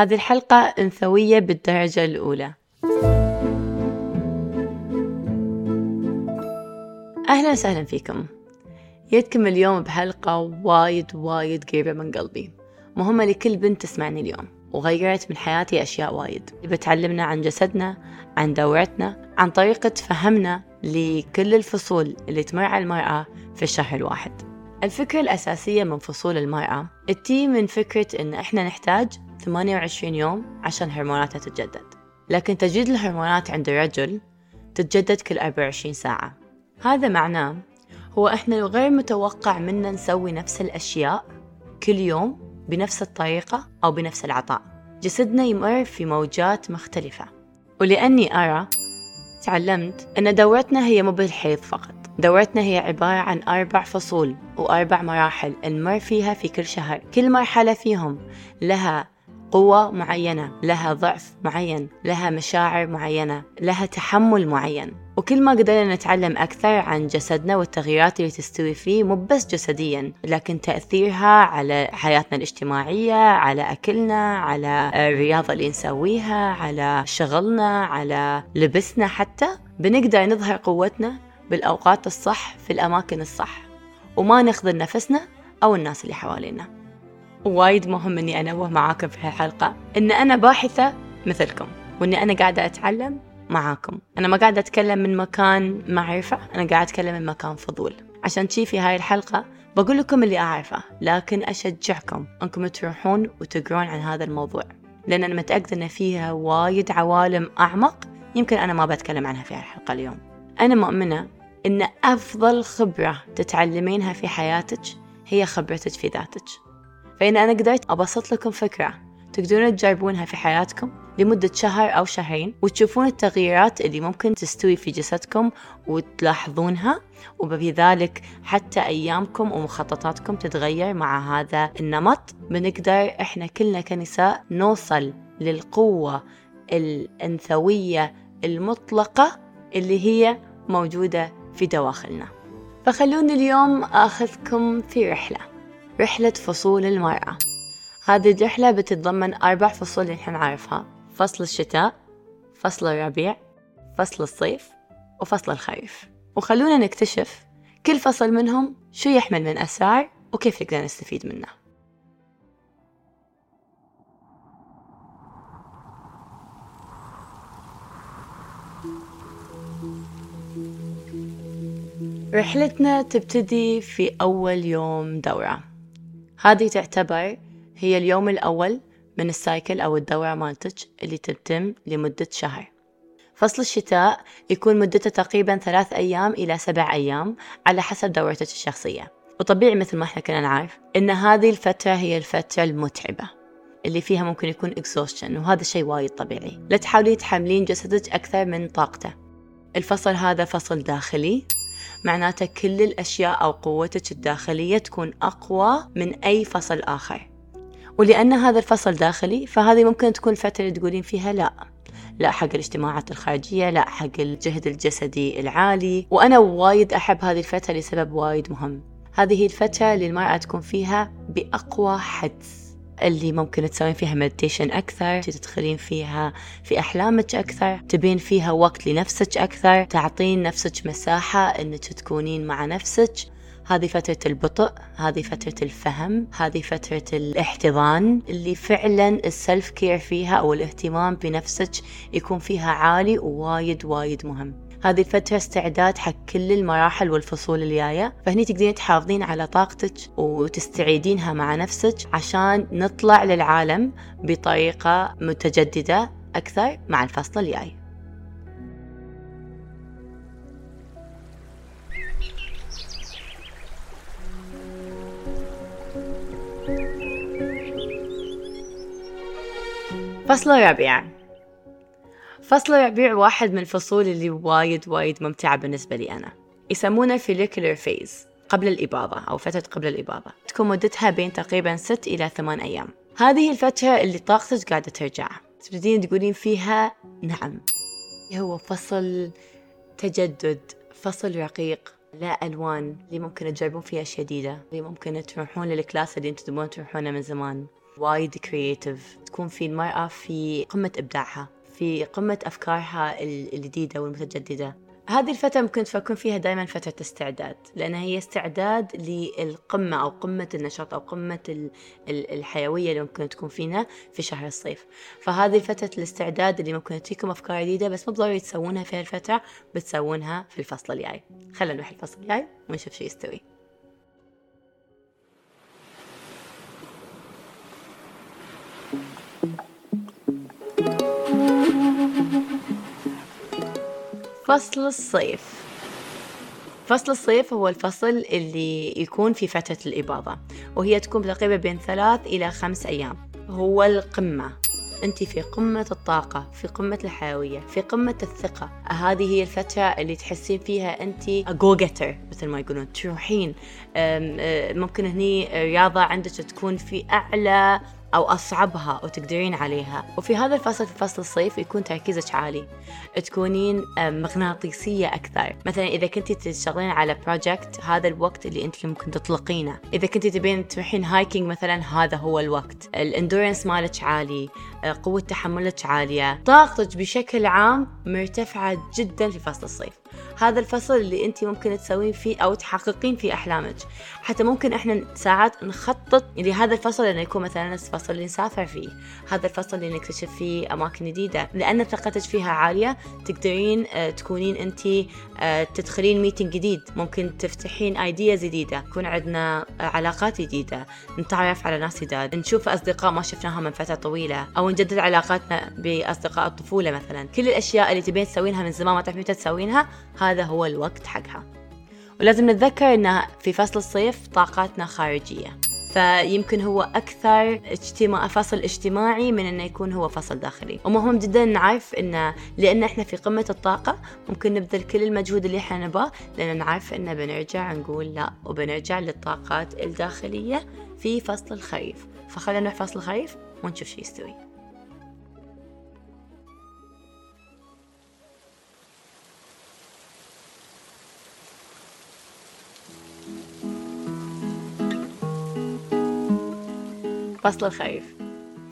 هذه الحلقة أنثوية بالدرجة الأولى. أهلا وسهلا فيكم. جيتكم اليوم بحلقة وايد وايد قريبة من قلبي. مهمة لكل بنت تسمعني اليوم. وغيرت من حياتي أشياء وايد. بتعلمنا عن جسدنا عن دورتنا عن طريقة فهمنا لكل الفصول اللي تمر على المرأة في الشهر الواحد. الفكرة الأساسية من فصول المرأة. تتي من فكرة إن إحنا نحتاج 28 يوم عشان هرموناتها تتجدد. لكن تجديد الهرمونات عند الرجل تتجدد كل 24 ساعة. هذا معناه هو إحنا غير متوقع منا نسوي نفس الأشياء كل يوم بنفس الطريقة أو بنفس العطاء. جسدنا يمر في موجات مختلفة. ولأني أرى تعلمت أن دورتنا هي مو بالحيض فقط. دورتنا هي عبارة عن أربع فصول وأربع مراحل نمر فيها في كل شهر. كل مرحلة فيهم لها قوة معينة لها ضعف معين لها مشاعر معينة لها تحمل معين. وكل ما قدرنا نتعلم أكثر عن جسدنا والتغييرات اللي تستوي فيه مو بس جسديا لكن تأثيرها على حياتنا الاجتماعية على أكلنا على الرياضة اللي نسويها على شغلنا على لبسنا حتى. بنقدر نظهر قوتنا بالأوقات الصح في الأماكن الصح. وما نخذل نفسنا أو الناس اللي حوالينا. وايد مهم إني أنوه معاكم في هالحلقة إن أنا باحثة مثلكم وإني أنا قاعدة أتعلم معاكم. أنا ما قاعدة أتكلم من مكان معرفة أنا قاعدة أتكلم من مكان فضول. عشان شي في هاي الحلقة بقول لكم اللي أعرفه لكن أشجعكم إنكم تروحون وتقرون عن هذا الموضوع. لأن أنا متأكدة إن فيها وايد عوالم أعمق يمكن أنا ما بتكلم عنها في هالحلقة اليوم. أنا مؤمنة إن أفضل خبرة تتعلمينها في حياتك هي خبرتك في ذاتك. فإن أنا قدرت أبسط لكم فكرة تقدرون تجربونها في حياتكم لمدة شهر أو شهرين وتشوفون التغييرات اللي ممكن تستوي في جسدكم وتلاحظونها وبذلك حتى أيامكم ومخططاتكم تتغير مع هذا النمط. بنقدر إحنا كلنا كنساء نوصل للقوة الأنثوية المطلقة اللي هي موجودة في دواخلنا فخلوني اليوم آخذكم في رحلة رحلة فصول المرأة. هذه الرحلة بتتضمن أربع فصول إحنا نعرفها فصل الشتاء فصل الربيع فصل الصيف وفصل الخريف. وخلونا نكتشف كل فصل منهم شو يحمل من أسرار وكيف نقدر نستفيد منه. رحلتنا تبتدي في أول يوم دورة. هذه تعتبر هي اليوم الأول من السايكل أو الدورة مالتك اللي تتم لمدة شهر. فصل الشتاء يكون مدته تقريبا ثلاث أيام إلى سبع أيام على حسب دورتك الشخصية. وطبيعي مثل ما إحنا كنا نعرف إن هذه الفترة هي الفترة المتعبة اللي فيها ممكن يكون exhaustion وهذا شيء وايد طبيعي. لا تحاولي تحملين جسدك أكثر من طاقته. الفصل هذا فصل داخلي. معناته كل الأشياء أو قوتك الداخلية تكون أقوى من أي فصل آخر. ولأن هذا الفصل داخلي فهذه ممكن تكون الفترة اللي تقولين فيها لا. لا حق الاجتماعات الخارجية لا حق الجهد الجسدي العالي. وأنا وايد أحب هذه الفترة لسبب وايد مهم. هذه الفترة اللي المرأة تكون فيها بأقوى حدس. اللي ممكن تسوين فيها مديتيشن أكثر تدخلين فيها في أحلامك أكثر تبين فيها وقت لنفسك أكثر تعطين نفسك مساحة أنك تكونين مع نفسك. هذه فترة البطء هذه فترة الفهم هذه فترة الإحتضان اللي فعلا السلف كير فيها أو الاهتمام بنفسك يكون فيها عالي ووايد وايد مهم. هذه الفترة استعداد حق كل المراحل والفصول الجاية. فهني تقدرين تحافظين على طاقتك وتستعيدينها مع نفسك عشان نطلع للعالم بطريقة متجددة أكثر مع الفصل الجاي. فصل الربيع فصل الربيع واحد من الفصول اللي وايد وايد ممتعة بالنسبة لي أنا. يسمونه follicular phase قبل الإباضة أو فترة قبل الإباضة. تكون مدتها بين تقريبا ست إلى ثمان أيام. هذه الفترة اللي طاقتك قاعدة ترجع تبتدين تقولين فيها نعم. هو فصل تجدد فصل رقيق لا ألوان اللي ممكن تجربون فيها أشياء جديدة اللي ممكن تروحون لل class اللي أنتم تبون تروحونه من زمان. وايد creative تكون في المرأة في قمة إبداعها. في قمة أفكارها الجديدة والمتجددة. هذه الفترة ممكن تفكرون فيها دائما فترة استعداد لأنها هي استعداد للقمة أو قمة النشاط أو قمة الحيوية اللي ممكن تكون فينا في شهر الصيف. فهذه فترة الاستعداد اللي ممكن تجيكم أفكار جديدة بس مو ضروري تسوونها في هالفترة بتسوونها في الفصل الجاي. خلينا نروح الفصل الجاي ونشوف شو يستوي. فصل الصيف. فصل الصيف هو الفصل اللي يكون في فترة الإباضة وهي تكون تقريبا بين ثلاث إلى خمس أيام. هو القمة. أنت في قمة الطاقة في قمة الحيوية في قمة الثقة. هذه هي الفترة اللي تحسين فيها أنت جو مثل ما يقولون. تروحين ممكن هني رياضة عندك تكون في أعلى أو أصعبها وتقدرين عليها. وفي هذا الفصل في فصل الصيف يكون تركيزك عالي. تكونين مغناطيسية أكثر. مثلا إذا كنتي تشتغلين على project هذا الوقت اللي أنت ممكن تطلقينه. إذا كنتي تبين تروحين hiking مثلا هذا هو الوقت. ال endurance مالك عالي أه، قوة تحملك عالية. طاقتك بشكل عام مرتفعة جدا في فصل الصيف. هذا الفصل اللي انت ممكن تسوين فيه أو تحققين فيه أحلامك. حتى ممكن إحنا ساعات نخطط لهذا الفصل إنه يكون مثلا الفصل اللي نسافر فيه هذا الفصل اللي نكتشف فيه أماكن جديدة. لأن ثقتك فيها عالية تقدرين آه، تكونين انت آه، تدخلين meeting جديد. ممكن تفتحين ideas جديدة يكون عندنا آه، علاقات جديدة. نتعرف على ناس جداد نشوف أصدقاء ما شفناهم من فترة طويلة أو نجدد علاقاتنا بأصدقاء الطفولة مثلا. كل الأشياء اللي تبين تسوينها من زمان ما تعرفين متى تسوينها هذا هو الوقت حقها. ولازم نتذكر إن في فصل الصيف طاقاتنا خارجية. فيمكن هو أكثر اجتماع فصل اجتماعي من أنه يكون هو فصل داخلي. ومهم جدا نعرف أنه لأن إحنا في قمة الطاقة ممكن نبذل كل المجهود اللي إحنا نبغاه لأن نعرف أنه بنرجع نقول لا وبنرجع للطاقات الداخلية في فصل الخريف. فخلينا نروح فصل الخريف ونشوف شو يستوي. فصل الخريف.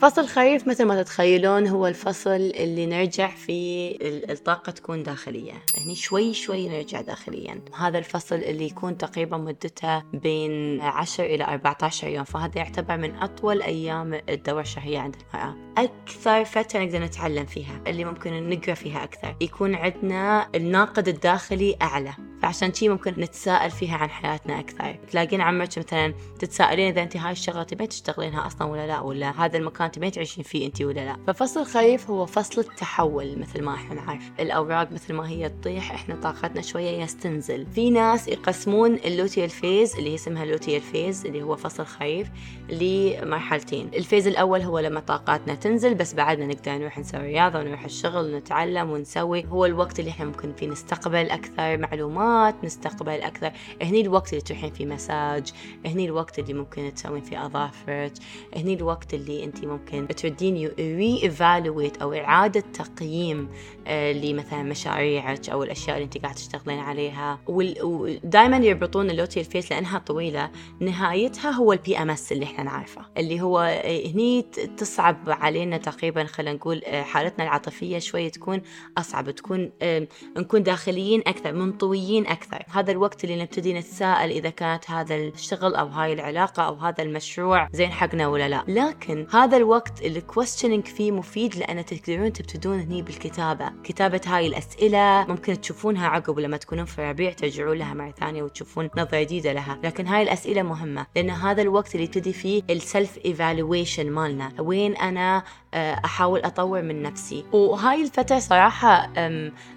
فصل الخريف مثل ما تتخيلون هو الفصل اللي نرجع فيه الطاقة تكون داخلية. يعني شوي شوي نرجع داخليا. هذا الفصل اللي يكون تقريبا مدته بين 10 إلى 14 يوم فهذا يعتبر من أطول أيام الدورة الشهرية عند المرأة أكثر فترة نقدر نتعلم فيها اللي ممكن نقرأ فيها أكثر يكون عندنا الناقد الداخلي أعلى. فعشان جي ممكن نتساءل فيها عن حياتنا أكثر. تلاقين عمرك مثلا تتساءلين إذا أنت هاي الشغلة تبين تشتغلينها أصلا ولا لا ولا هذا المكان تبين تعيشين فيه أنت ولا لا. ففصل الخريف هو فصل التحول مثل ما إحنا نعرف. الأوراق مثل ما هي تطيح إحنا طاقتنا شوية يستنزل. في ناس يقسمون ال luteal phase اللي اسمها ال luteal phase اللي هو فصل خريف لمرحلتين. ال phase الأول هو لما طاقاتنا تنزل بس بعدنا نقدر نروح نسوي رياضة ونروح الشغل ونتعلم ونسوي. هو الوقت اللي إحنا ممكن فيه نستقبل أكثر معلومات نستقبل أكثر. هني الوقت اللي تروحين فيه مساج هني الوقت اللي ممكن تسوين فيه أظافرك هني الوقت اللي أنت ممكن تردين re-evaluate أو إعادة تقييم آه، لمثلا مشاريعك أو الأشياء اللي أنت قاعد تشتغلين عليها. ودائما يربطون ال luteal phase لأنها طويلة نهايتها هو ال PMS اللي إحنا نعرفه. اللي هو آه، هني تصعب علينا تقريبا خلينا نقول آه، حالتنا العاطفية شوي تكون أصعب تكون نكون داخليين أكثر منطويين أكثر. هذا الوقت اللي نبتدي نتساءل إذا كانت هذا الشغل أو هاي العلاقة أو هذا المشروع زين حقنا ولا لا. لكن هذا الوقت اللي questioning فيه مفيد لأن تقدرون تبتدون هني بالكتابة. كتابة هاي الأسئلة ممكن تشوفونها عقب لما تكونون في ربيع ترجعون لها مرة ثانية وتشوفون نظرة جديدة لها. لكن هاي الأسئلة مهمة لأن هذا الوقت اللي يبتدي فيه ال self evaluation مالنا. وين أنا أحاول أطور من نفسي. وهاي الفترة صراحة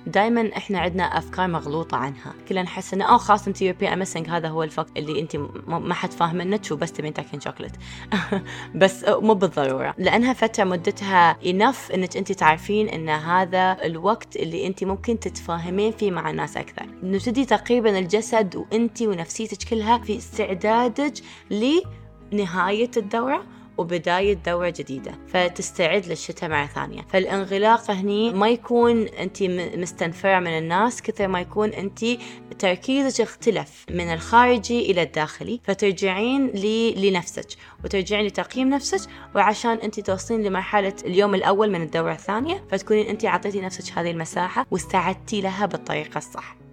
دائما إحنا عندنا أفكار مغلوطة عنها. كلنا نحس إنه آه خلاص أنت you're PMSing هذا هو الوقت اللي أنت ما حد فاهم منك وبس تبين تاكلين شوكليت بس مو بالضرورة. لأنها فترة مدتها enough إنك أنت تعرفين إن هذا الوقت اللي أنت ممكن تتفاهمين فيه مع الناس أكثر. نبتدي تقريبا الجسد وأنت ونفسيتك كلها في استعدادك لنهاية الدورة. وبداية دورة جديدة فتستعد للشتاء مرة ثانية. فالانغلاق هني ما يكون أنت مستنفرة من الناس كثر ما يكون أنت تركيزك اختلف من الخارجي إلى الداخلي. فترجعين لنفسك وترجعين لتقييم نفسك. وعشان أنت توصلين لمرحلة اليوم الأول من الدورة الثانية فتكونين أنت عطيتي نفسك هذه المساحة واستعدتي لها بالطريقة الصح.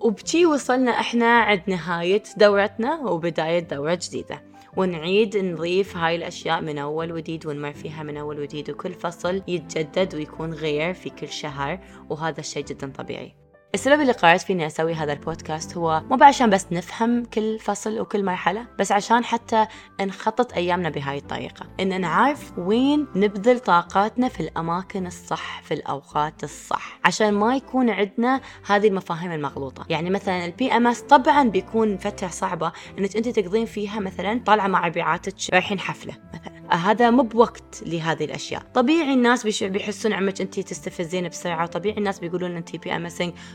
وبشي وصلنا إحنا عند نهاية دورتنا وبداية دورة جديدة. ونعيد نضيف هاي الأشياء من أول وجديد ونمر فيها من أول وجديد وكل فصل يتجدد ويكون غير في كل شهر وهذا الشيء جدا طبيعي. السبب اللي قررت فيني أسوي هذا البودكاست هو مو عشان بس نفهم كل فصل وكل مرحلة بس عشان حتى نخطط أيامنا بهاي الطريقة. إن نعرف وين نبذل طاقاتنا في الأماكن الصح في الأوقات الصح. عشان ما يكون عندنا هذه المفاهيم المغلوطة. يعني مثلا ال PMS طبعا بيكون فترة صعبة إنك أنت تقضين فيها مثلا طالعة مع ربيعاتك رايحين حفلة مثلا. هذا مو بوقت لهذه الأشياء. طبيعي الناس بيحسون عمرك انت تستفزين بسرعة طبيعي الناس بيقولون انت PMS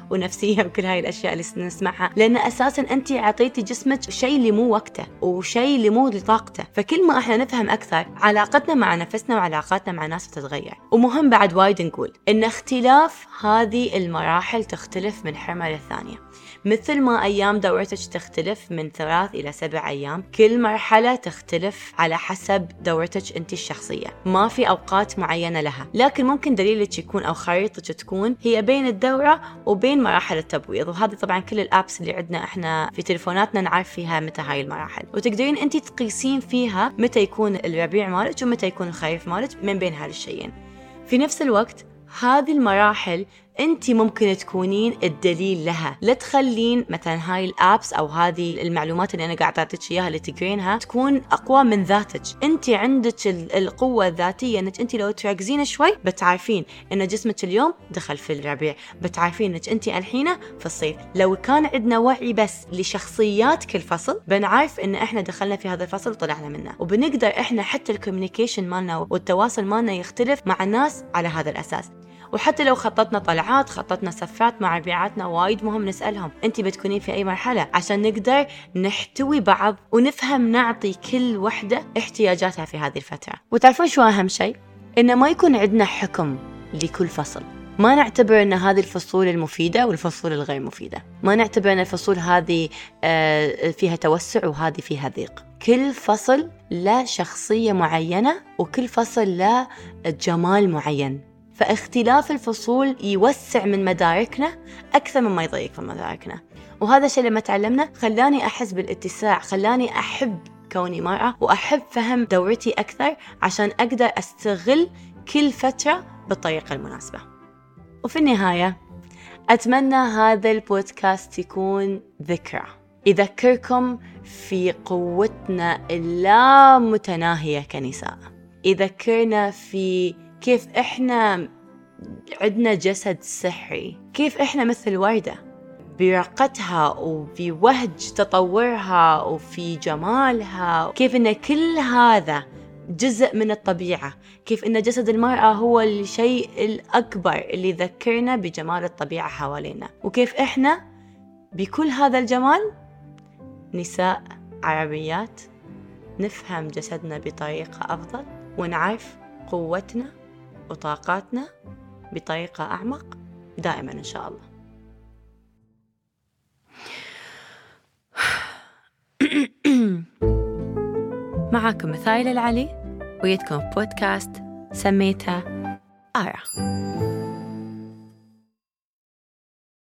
ونفسية وكل هاي الأشياء اللي نسمعها. لأن أساسا انت أعطيتي جسمك شيء اللي مو وقته وشيء اللي مو لطاقته. فكل ما إحنا نفهم أكثر علاقتنا مع نفسنا وعلاقاتنا مع الناس بتتغير. ومهم بعد وايد نقول إن اختلاف هذه المراحل تختلف من حرمة للثانية. مثل ما أيام دورتك تختلف من ثلاث إلى سبع أيام كل مرحلة تختلف على حسب دورتك أنت الشخصية. ما في أوقات معينة لها لكن ممكن دليلك يكون أو خريطتك تكون هي بين الدورة وبين مراحل التبويض. وهذه طبعا كل الأبس اللي عندنا إحنا في تلفوناتنا نعرف فيها متى هاي المراحل. وتقدرين أنت تقيسين فيها متى يكون الربيع مالك ومتى يكون الخريف مالك من بين هالشيئين. في نفس الوقت هذه المراحل انت ممكن تكونين الدليل لها. لا تخلين مثلا هاي ال apps أو هذه المعلومات اللي أنا قاعد أعطيك إياها اللي تقرينها تكون أقوى من ذاتك. انت عندك القوة الذاتية إنك انت لو تركزين شوي بتعرفين إن جسمك اليوم دخل في الربيع. بتعرفين إنك انت الحين في الصيف. لو كان عندنا وعي بس لشخصيات كل فصل بنعرف إن إحنا دخلنا في هذا الفصل وطلعنا منه. وبنقدر إحنا حتى ال communication مالنا والتواصل مالنا يختلف مع الناس على هذا الأساس. وحتى لو خططنا طلعات خططنا سفرات مع ربيعاتنا وايد مهم نسألهم. أنت بتكونين في أي مرحلة. عشان نقدر نحتوي بعض ونفهم نعطي كل وحدة احتياجاتها في هذه الفترة. وتعرفون شو أهم شيء؟ إنه ما يكون عندنا حكم لكل فصل. ما نعتبر إن هذه الفصول المفيدة والفصول الغير مفيدة. ما نعتبر إن الفصول هذه آه، فيها توسع وهذه فيها ضيق. كل فصل له شخصية معينة وكل فصل له جمال معين. فاختلاف الفصول يوسع من مداركنا أكثر مما يضيق في مداركنا. وهذا الشيء لما تعلمنا خلاني أحس بالاتساع خلاني أحب كوني مرأة وأحب فهم دورتي أكثر عشان أقدر أستغل كل فترة بالطريقة المناسبة. وفي النهاية أتمنى هذا البودكاست يكون ذكرى. يذكركم في قوتنا اللامتناهية كنساء. يذكرنا في كيف إحنا عندنا جسد سحري كيف إحنا مثل وردة برقتها وفي وهج تطورها وفي جمالها. كيف إن كل هذا جزء من الطبيعة؟ كيف إن جسد المرأة هو الشيء الأكبر اللي يذكرنا بجمال الطبيعة حوالينا؟ وكيف إحنا بكل هذا الجمال؟ نساء عربيات نفهم جسدنا بطريقة أفضل ونعرف قوتنا وطاقاتنا بطريقة أعمق دائما إن شاء الله. معاكم مثايل العلي ويدكم بودكاست سميته آرا